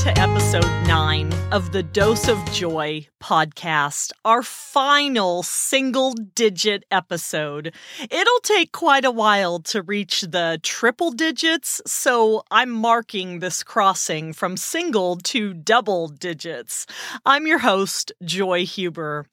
to episode nine of the Dose of Joy podcast, our final single digit episode. It'll take quite a while to reach the triple digits, so I'm marking this crossing from single to double digits. I'm your host, Joy Huber.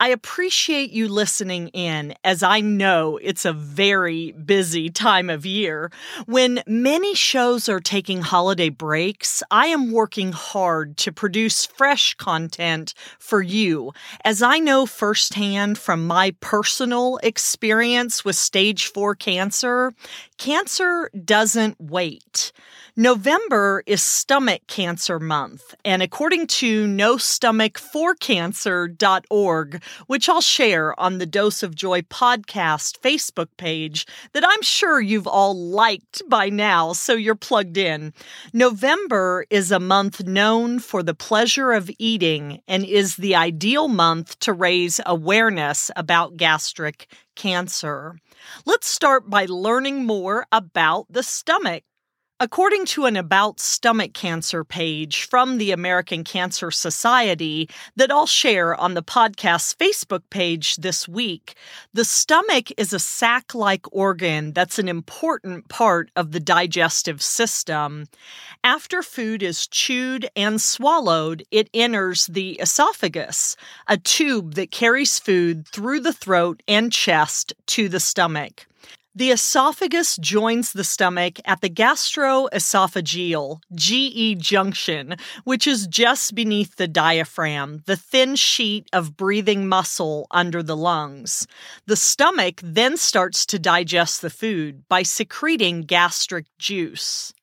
I appreciate you listening in as I know it's a very busy time of year. When many shows are taking holiday breaks, I am working hard to produce fresh content for you, as I know firsthand from my personal experience with stage four cancer, cancer doesn't wait. November is Stomach Cancer Month, and according to NoStomachForCancer.org, which I'll share on the Dose of Joy podcast Facebook page that I'm sure you've all liked by now, so you're plugged in. November is a month known for the pleasure of eating and is the ideal month to raise awareness about gastric cancer. Let's start by learning more about the stomach. According to an About Stomach Cancer page from the American Cancer Society that I'll share on the podcast's Facebook page this week, the stomach is a sac like organ that's an important part of the digestive system. After food is chewed and swallowed, it enters the esophagus, a tube that carries food through the throat and chest to the stomach. The esophagus joins the stomach at the gastroesophageal GE junction, which is just beneath the diaphragm, the thin sheet of breathing muscle under the lungs. The stomach then starts to digest the food by secreting gastric juice.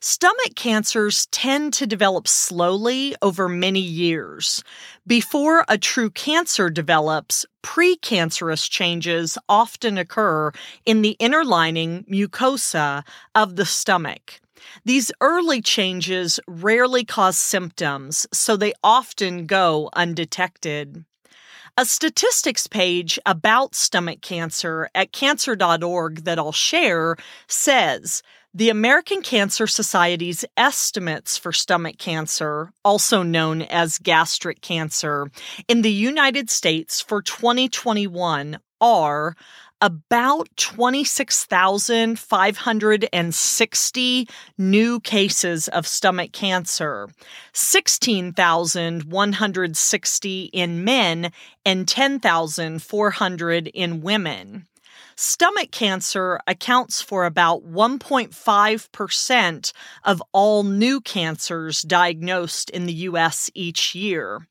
Stomach cancers tend to develop slowly over many years. Before a true cancer develops, precancerous changes often occur in the inner lining mucosa of the stomach. These early changes rarely cause symptoms, so they often go undetected. A statistics page about stomach cancer at cancer.org that I'll share says the American Cancer Society's estimates for stomach cancer, also known as gastric cancer, in the United States for 2021 are about 26,560 new cases of stomach cancer, 16,160 in men, and 10,400 in women. Stomach cancer accounts for about 1.5% of all new cancers diagnosed in the U.S. each year.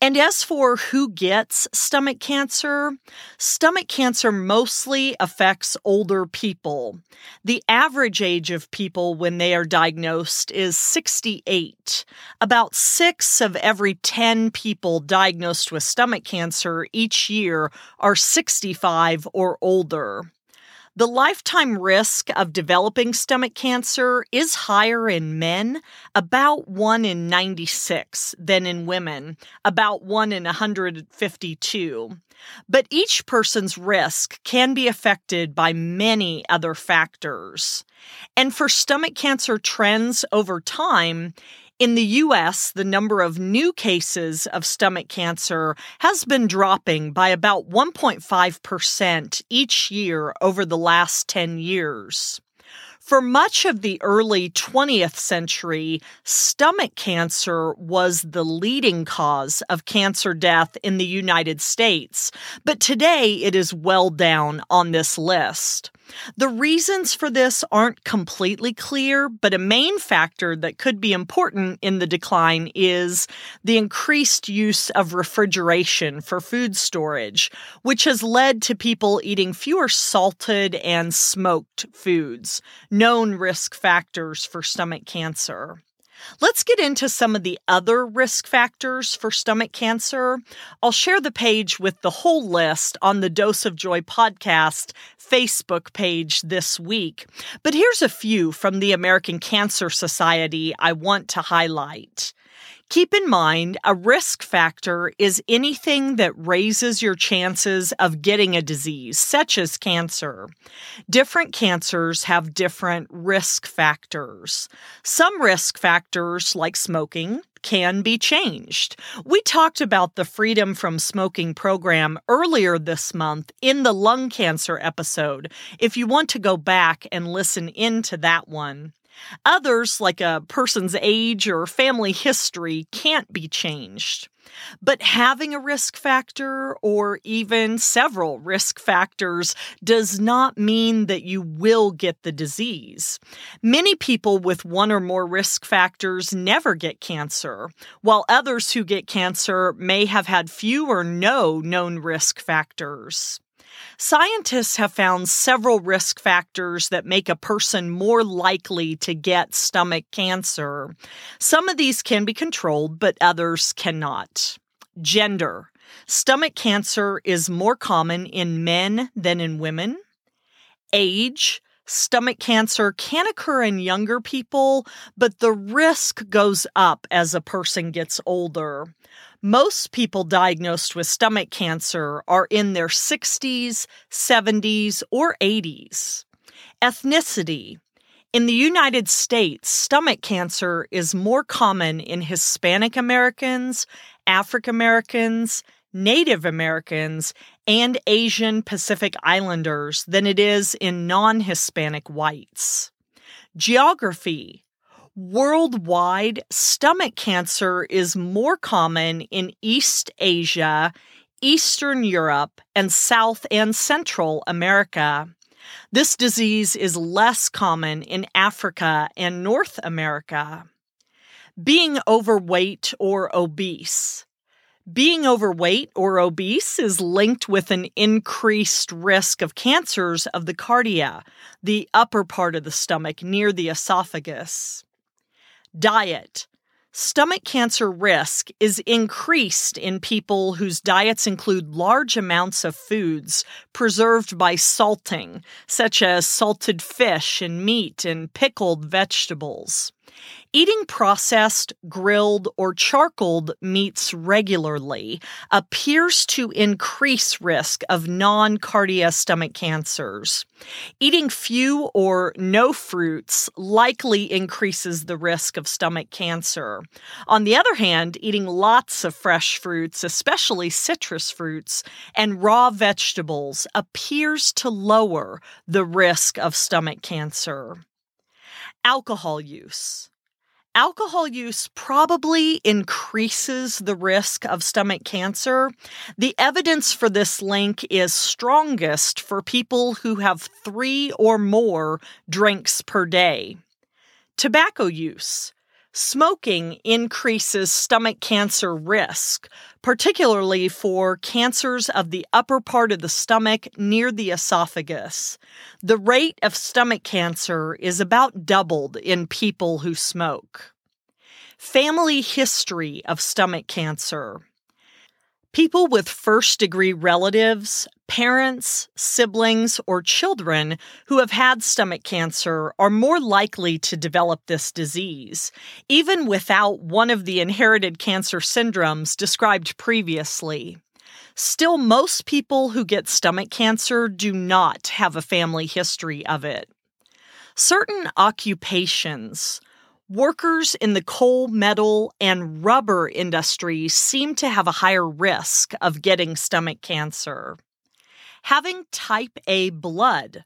And as for who gets stomach cancer, stomach cancer mostly affects older people. The average age of people when they are diagnosed is 68. About six of every 10 people diagnosed with stomach cancer each year are 65 or older. The lifetime risk of developing stomach cancer is higher in men, about 1 in 96, than in women, about 1 in 152. But each person's risk can be affected by many other factors. And for stomach cancer trends over time, in the US, the number of new cases of stomach cancer has been dropping by about 1.5% each year over the last 10 years. For much of the early 20th century, stomach cancer was the leading cause of cancer death in the United States, but today it is well down on this list. The reasons for this aren't completely clear, but a main factor that could be important in the decline is the increased use of refrigeration for food storage, which has led to people eating fewer salted and smoked foods, known risk factors for stomach cancer. Let's get into some of the other risk factors for stomach cancer. I'll share the page with the whole list on the Dose of Joy podcast Facebook page this week. But here's a few from the American Cancer Society I want to highlight. Keep in mind, a risk factor is anything that raises your chances of getting a disease, such as cancer. Different cancers have different risk factors. Some risk factors, like smoking, can be changed. We talked about the Freedom from Smoking program earlier this month in the lung cancer episode, if you want to go back and listen into that one. Others, like a person's age or family history, can't be changed. But having a risk factor or even several risk factors does not mean that you will get the disease. Many people with one or more risk factors never get cancer, while others who get cancer may have had few or no known risk factors. Scientists have found several risk factors that make a person more likely to get stomach cancer. Some of these can be controlled, but others cannot. Gender. Stomach cancer is more common in men than in women. Age. Stomach cancer can occur in younger people, but the risk goes up as a person gets older. Most people diagnosed with stomach cancer are in their 60s, 70s, or 80s. Ethnicity. In the United States, stomach cancer is more common in Hispanic Americans, African Americans, Native Americans, and Asian Pacific Islanders than it is in non Hispanic whites. Geography. Worldwide, stomach cancer is more common in East Asia, Eastern Europe, and South and Central America. This disease is less common in Africa and North America. Being overweight or obese. Being overweight or obese is linked with an increased risk of cancers of the cardia, the upper part of the stomach near the esophagus. Diet. Stomach cancer risk is increased in people whose diets include large amounts of foods preserved by salting, such as salted fish and meat and pickled vegetables. Eating processed, grilled, or charcoaled meats regularly appears to increase risk of non cardia stomach cancers. Eating few or no fruits likely increases the risk of stomach cancer. On the other hand, eating lots of fresh fruits, especially citrus fruits, and raw vegetables appears to lower the risk of stomach cancer. Alcohol use. Alcohol use probably increases the risk of stomach cancer. The evidence for this link is strongest for people who have three or more drinks per day. Tobacco use. Smoking increases stomach cancer risk, particularly for cancers of the upper part of the stomach near the esophagus. The rate of stomach cancer is about doubled in people who smoke. Family history of stomach cancer. People with first degree relatives, parents, siblings, or children who have had stomach cancer are more likely to develop this disease, even without one of the inherited cancer syndromes described previously. Still, most people who get stomach cancer do not have a family history of it. Certain occupations, Workers in the coal, metal, and rubber industries seem to have a higher risk of getting stomach cancer. Having type A blood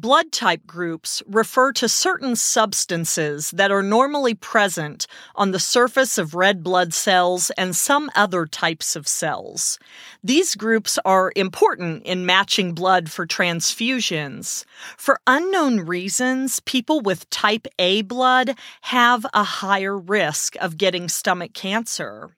Blood type groups refer to certain substances that are normally present on the surface of red blood cells and some other types of cells. These groups are important in matching blood for transfusions. For unknown reasons, people with type A blood have a higher risk of getting stomach cancer.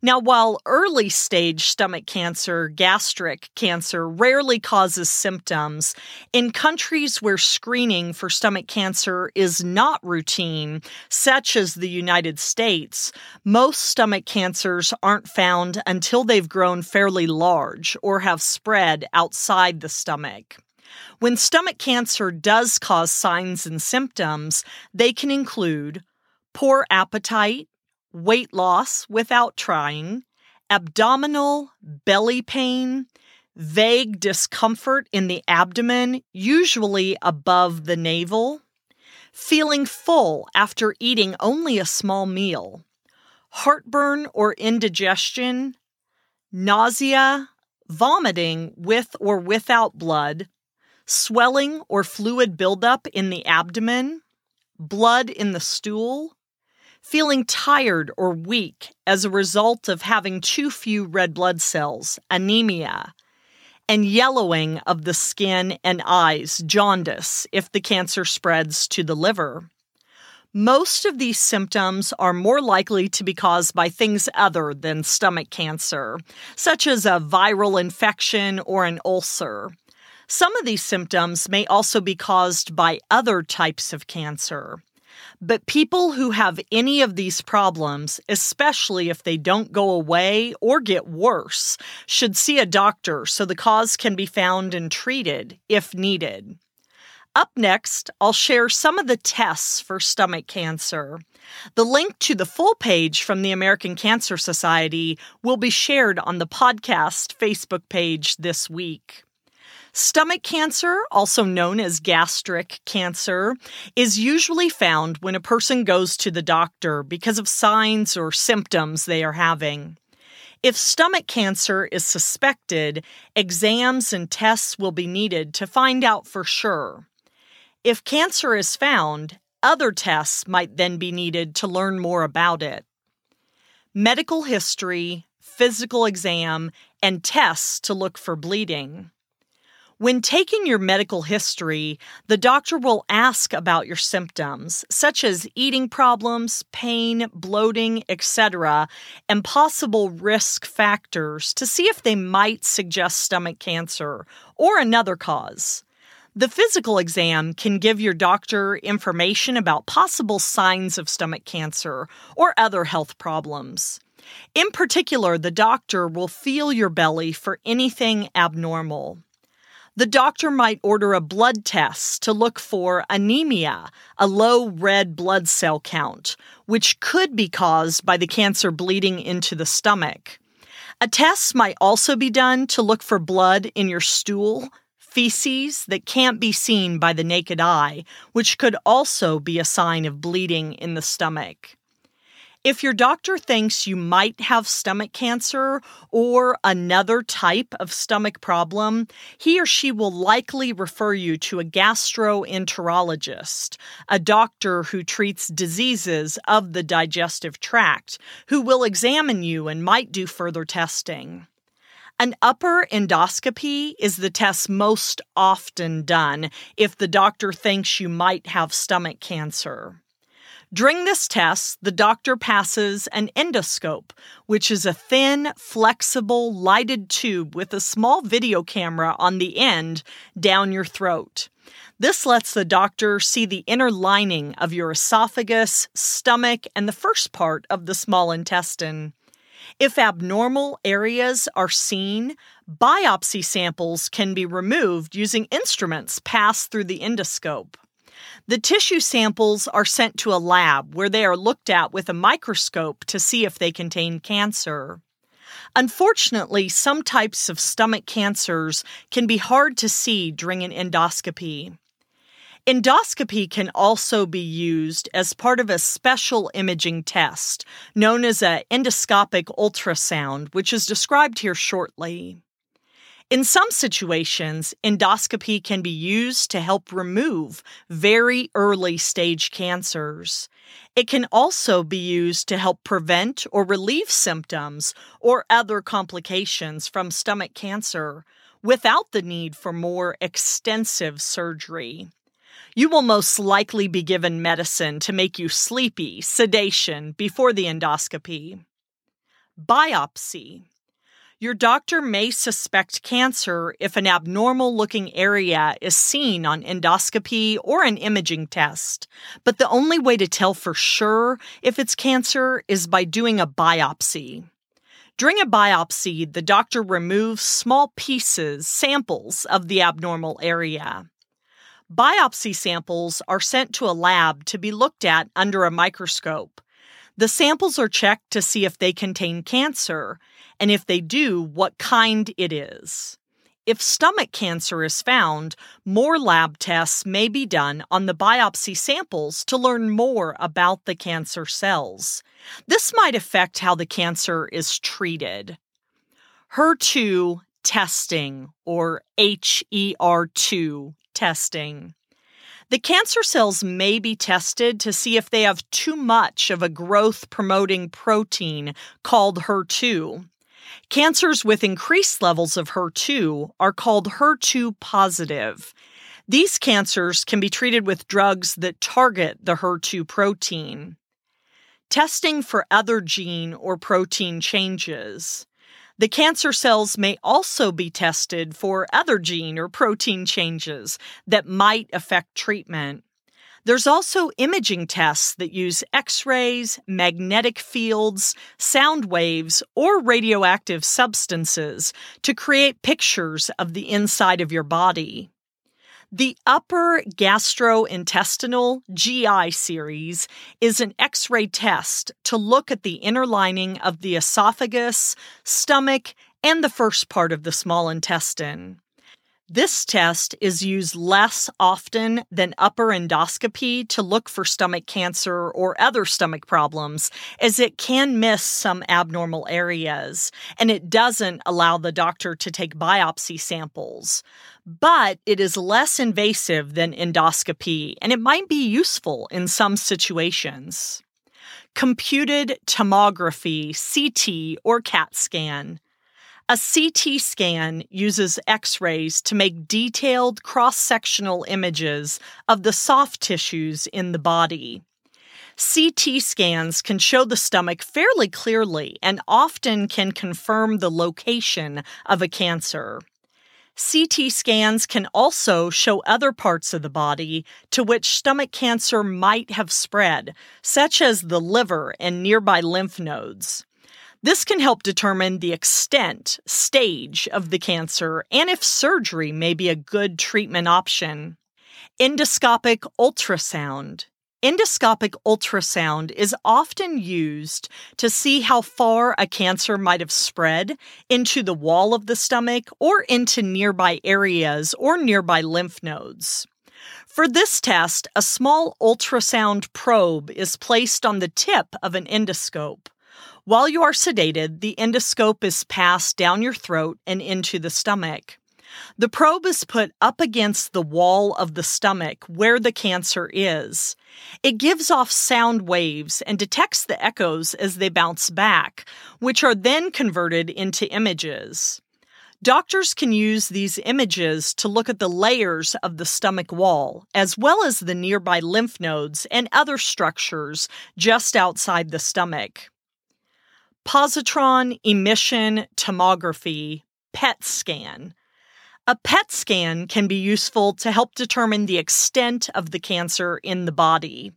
Now, while early stage stomach cancer, gastric cancer rarely causes symptoms, in countries where screening for stomach cancer is not routine, such as the United States, most stomach cancers aren't found until they've grown fairly large or have spread outside the stomach. When stomach cancer does cause signs and symptoms, they can include poor appetite, weight loss without trying, abdominal, belly pain, vague discomfort in the abdomen, usually above the navel, feeling full after eating only a small meal, heartburn or indigestion, nausea, vomiting with or without blood, swelling or fluid buildup in the abdomen, blood in the stool, feeling tired or weak as a result of having too few red blood cells, anemia, and yellowing of the skin and eyes, jaundice, if the cancer spreads to the liver. Most of these symptoms are more likely to be caused by things other than stomach cancer, such as a viral infection or an ulcer. Some of these symptoms may also be caused by other types of cancer. But people who have any of these problems, especially if they don't go away or get worse, should see a doctor so the cause can be found and treated if needed. Up next, I'll share some of the tests for stomach cancer. The link to the full page from the American Cancer Society will be shared on the podcast Facebook page this week. Stomach cancer, also known as gastric cancer, is usually found when a person goes to the doctor because of signs or symptoms they are having. If stomach cancer is suspected, exams and tests will be needed to find out for sure. If cancer is found, other tests might then be needed to learn more about it. Medical history, physical exam, and tests to look for bleeding. When taking your medical history, the doctor will ask about your symptoms, such as eating problems, pain, bloating, etc., and possible risk factors to see if they might suggest stomach cancer or another cause. The physical exam can give your doctor information about possible signs of stomach cancer or other health problems. In particular, the doctor will feel your belly for anything abnormal. The doctor might order a blood test to look for anemia, a low red blood cell count, which could be caused by the cancer bleeding into the stomach. A test might also be done to look for blood in your stool, feces that can't be seen by the naked eye, which could also be a sign of bleeding in the stomach. If your doctor thinks you might have stomach cancer or another type of stomach problem, he or she will likely refer you to a gastroenterologist, a doctor who treats diseases of the digestive tract, who will examine you and might do further testing. An upper endoscopy is the test most often done if the doctor thinks you might have stomach cancer. During this test, the doctor passes an endoscope, which is a thin, flexible, lighted tube with a small video camera on the end down your throat. This lets the doctor see the inner lining of your esophagus, stomach, and the first part of the small intestine. If abnormal areas are seen, biopsy samples can be removed using instruments passed through the endoscope. The tissue samples are sent to a lab where they are looked at with a microscope to see if they contain cancer. Unfortunately, some types of stomach cancers can be hard to see during an endoscopy. Endoscopy can also be used as part of a special imaging test known as an endoscopic ultrasound, which is described here shortly. In some situations, endoscopy can be used to help remove very early stage cancers. It can also be used to help prevent or relieve symptoms or other complications from stomach cancer without the need for more extensive surgery. You will most likely be given medicine to make you sleepy, sedation, before the endoscopy. Biopsy. Your doctor may suspect cancer if an abnormal looking area is seen on endoscopy or an imaging test, but the only way to tell for sure if it's cancer is by doing a biopsy. During a biopsy, the doctor removes small pieces, samples of the abnormal area. Biopsy samples are sent to a lab to be looked at under a microscope. The samples are checked to see if they contain cancer, and if they do, what kind it is. If stomach cancer is found, more lab tests may be done on the biopsy samples to learn more about the cancer cells. This might affect how the cancer is treated. HER2 testing, or HER2 testing. The cancer cells may be tested to see if they have too much of a growth promoting protein called HER2. Cancers with increased levels of HER2 are called HER2 positive. These cancers can be treated with drugs that target the HER2 protein. Testing for other gene or protein changes. The cancer cells may also be tested for other gene or protein changes that might affect treatment. There's also imaging tests that use X rays, magnetic fields, sound waves, or radioactive substances to create pictures of the inside of your body. The upper gastrointestinal GI series is an X ray test to look at the inner lining of the esophagus, stomach, and the first part of the small intestine. This test is used less often than upper endoscopy to look for stomach cancer or other stomach problems, as it can miss some abnormal areas, and it doesn't allow the doctor to take biopsy samples. But it is less invasive than endoscopy, and it might be useful in some situations. Computed tomography, CT, or CAT scan. A CT scan uses X rays to make detailed cross sectional images of the soft tissues in the body. CT scans can show the stomach fairly clearly and often can confirm the location of a cancer. CT scans can also show other parts of the body to which stomach cancer might have spread, such as the liver and nearby lymph nodes. This can help determine the extent, stage of the cancer, and if surgery may be a good treatment option. Endoscopic ultrasound. Endoscopic ultrasound is often used to see how far a cancer might have spread into the wall of the stomach or into nearby areas or nearby lymph nodes. For this test, a small ultrasound probe is placed on the tip of an endoscope. While you are sedated, the endoscope is passed down your throat and into the stomach. The probe is put up against the wall of the stomach where the cancer is. It gives off sound waves and detects the echoes as they bounce back, which are then converted into images. Doctors can use these images to look at the layers of the stomach wall, as well as the nearby lymph nodes and other structures just outside the stomach positron emission tomography PET scan. A PET scan can be useful to help determine the extent of the cancer in the body.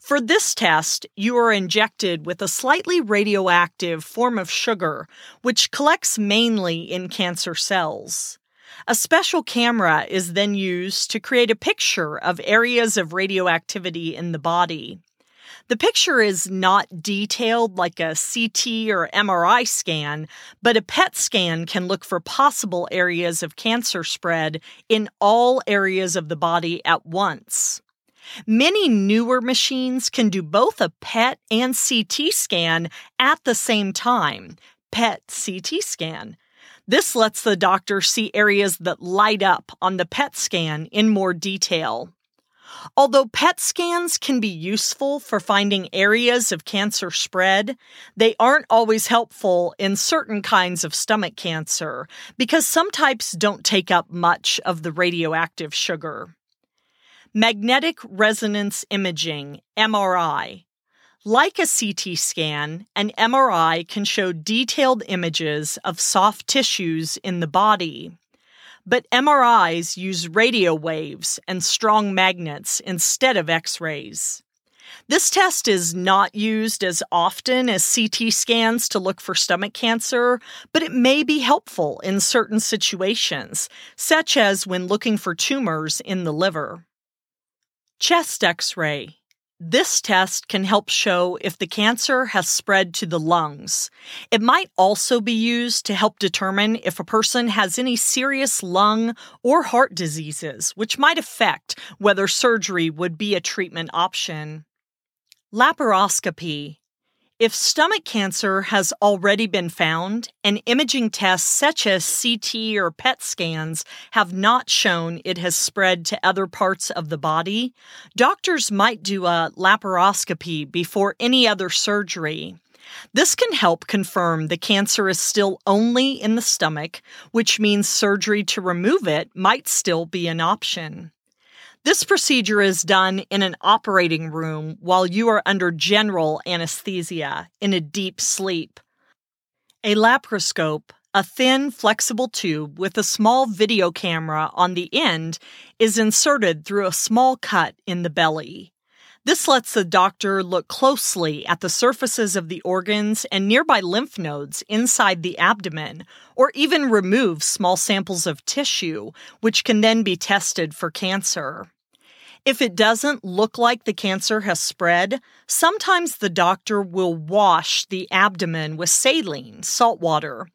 For this test, you are injected with a slightly radioactive form of sugar, which collects mainly in cancer cells. A special camera is then used to create a picture of areas of radioactivity in the body. The picture is not detailed like a CT or MRI scan, but a PET scan can look for possible areas of cancer spread in all areas of the body at once. Many newer machines can do both a PET and CT scan at the same time. PET CT scan. This lets the doctor see areas that light up on the PET scan in more detail. Although PET scans can be useful for finding areas of cancer spread, they aren't always helpful in certain kinds of stomach cancer because some types don't take up much of the radioactive sugar. Magnetic resonance imaging, MRI. Like a CT scan, an MRI can show detailed images of soft tissues in the body. But MRIs use radio waves and strong magnets instead of X rays. This test is not used as often as CT scans to look for stomach cancer, but it may be helpful in certain situations, such as when looking for tumors in the liver. Chest X ray. This test can help show if the cancer has spread to the lungs. It might also be used to help determine if a person has any serious lung or heart diseases, which might affect whether surgery would be a treatment option. Laparoscopy if stomach cancer has already been found and imaging tests such as CT or PET scans have not shown it has spread to other parts of the body, doctors might do a laparoscopy before any other surgery. This can help confirm the cancer is still only in the stomach, which means surgery to remove it might still be an option. This procedure is done in an operating room while you are under general anesthesia in a deep sleep. A laparoscope, a thin, flexible tube with a small video camera on the end, is inserted through a small cut in the belly. This lets the doctor look closely at the surfaces of the organs and nearby lymph nodes inside the abdomen, or even remove small samples of tissue, which can then be tested for cancer. If it doesn't look like the cancer has spread, sometimes the doctor will wash the abdomen with saline, salt water.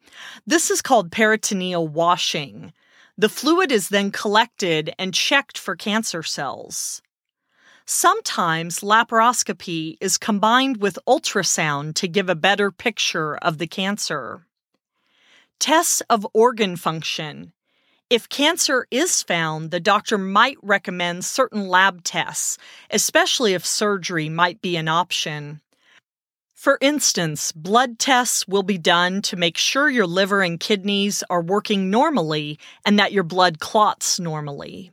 This is called peritoneal washing. The fluid is then collected and checked for cancer cells. Sometimes laparoscopy is combined with ultrasound to give a better picture of the cancer. Tests of organ function if cancer is found, the doctor might recommend certain lab tests, especially if surgery might be an option. For instance, blood tests will be done to make sure your liver and kidneys are working normally and that your blood clots normally.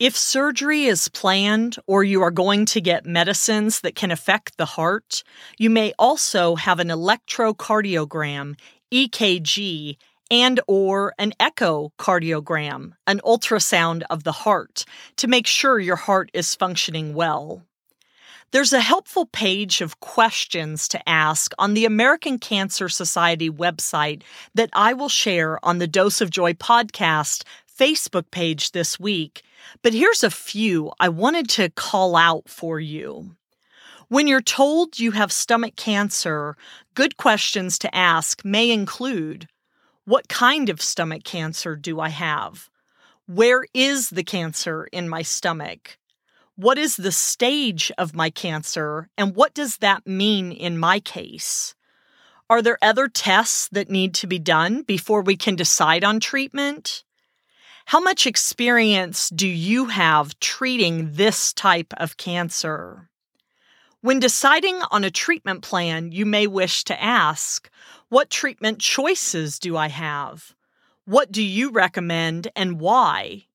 If surgery is planned or you are going to get medicines that can affect the heart, you may also have an electrocardiogram, EKG, and or an echocardiogram, an ultrasound of the heart to make sure your heart is functioning well. There's a helpful page of questions to ask on the American Cancer Society website that I will share on the Dose of Joy podcast Facebook page this week, but here's a few I wanted to call out for you. When you're told you have stomach cancer, good questions to ask may include what kind of stomach cancer do I have? Where is the cancer in my stomach? What is the stage of my cancer, and what does that mean in my case? Are there other tests that need to be done before we can decide on treatment? How much experience do you have treating this type of cancer? When deciding on a treatment plan, you may wish to ask What treatment choices do I have? What do you recommend and why?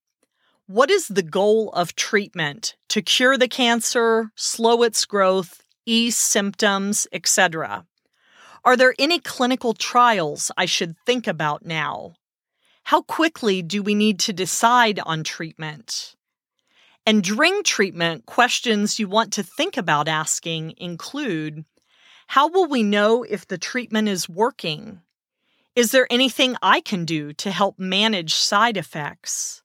What is the goal of treatment? To cure the cancer, slow its growth, ease symptoms, etc. Are there any clinical trials I should think about now? How quickly do we need to decide on treatment? And during treatment, questions you want to think about asking include How will we know if the treatment is working? Is there anything I can do to help manage side effects?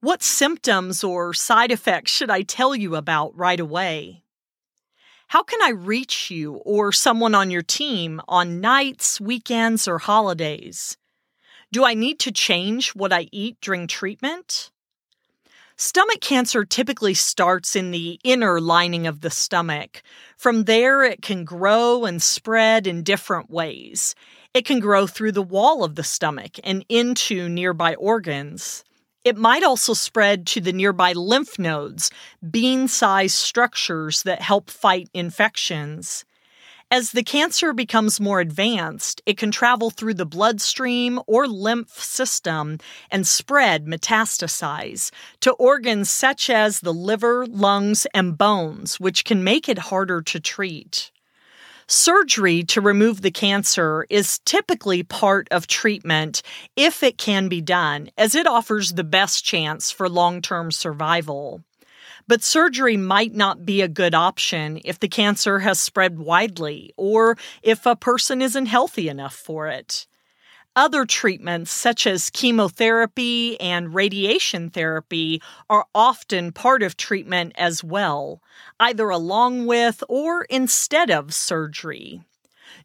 What symptoms or side effects should I tell you about right away? How can I reach you or someone on your team on nights, weekends, or holidays? Do I need to change what I eat during treatment? Stomach cancer typically starts in the inner lining of the stomach. From there, it can grow and spread in different ways. It can grow through the wall of the stomach and into nearby organs. It might also spread to the nearby lymph nodes, bean sized structures that help fight infections. As the cancer becomes more advanced, it can travel through the bloodstream or lymph system and spread, metastasize, to organs such as the liver, lungs, and bones, which can make it harder to treat. Surgery to remove the cancer is typically part of treatment if it can be done, as it offers the best chance for long term survival. But surgery might not be a good option if the cancer has spread widely or if a person isn't healthy enough for it. Other treatments, such as chemotherapy and radiation therapy, are often part of treatment as well, either along with or instead of surgery.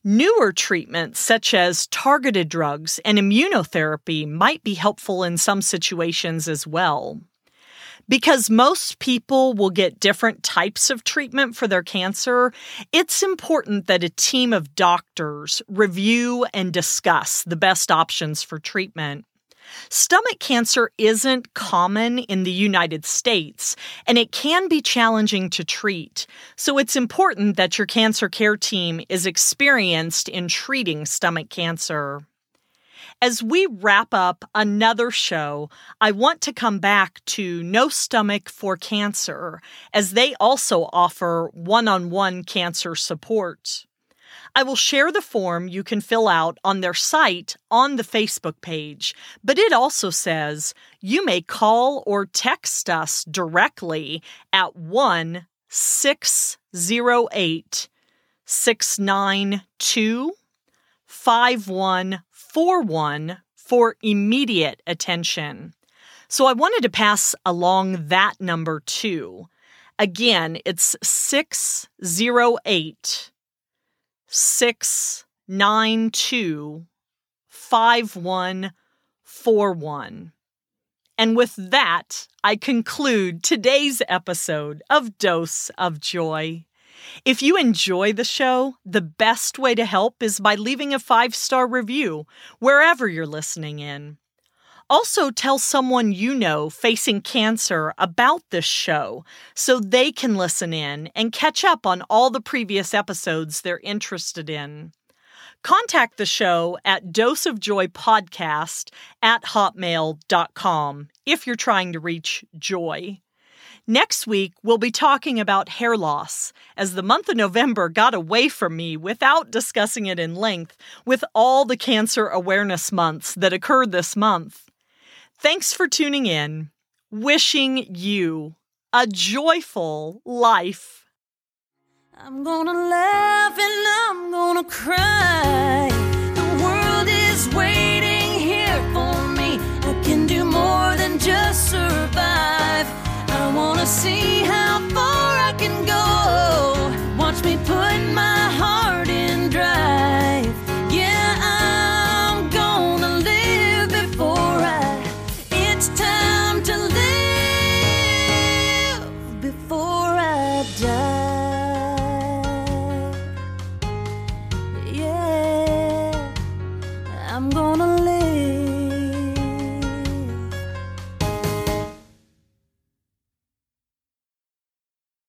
Newer treatments, such as targeted drugs and immunotherapy, might be helpful in some situations as well. Because most people will get different types of treatment for their cancer, it's important that a team of doctors review and discuss the best options for treatment. Stomach cancer isn't common in the United States, and it can be challenging to treat. So it's important that your cancer care team is experienced in treating stomach cancer. As we wrap up another show, I want to come back to No Stomach for Cancer, as they also offer one on one cancer support. I will share the form you can fill out on their site on the Facebook page, but it also says you may call or text us directly at 1 608 692 5141 for immediate attention. So I wanted to pass along that number too. Again, it's 608 692 5141. And with that, I conclude today's episode of Dose of Joy. If you enjoy the show, the best way to help is by leaving a five star review wherever you're listening in. Also, tell someone you know facing cancer about this show so they can listen in and catch up on all the previous episodes they're interested in. Contact the show at doseofjoypodcast at hotmail.com if you're trying to reach Joy. Next week, we'll be talking about hair loss, as the month of November got away from me without discussing it in length with all the cancer awareness months that occurred this month. Thanks for tuning in. Wishing you a joyful life. I'm gonna laugh and I'm gonna cry. The world is waiting. see how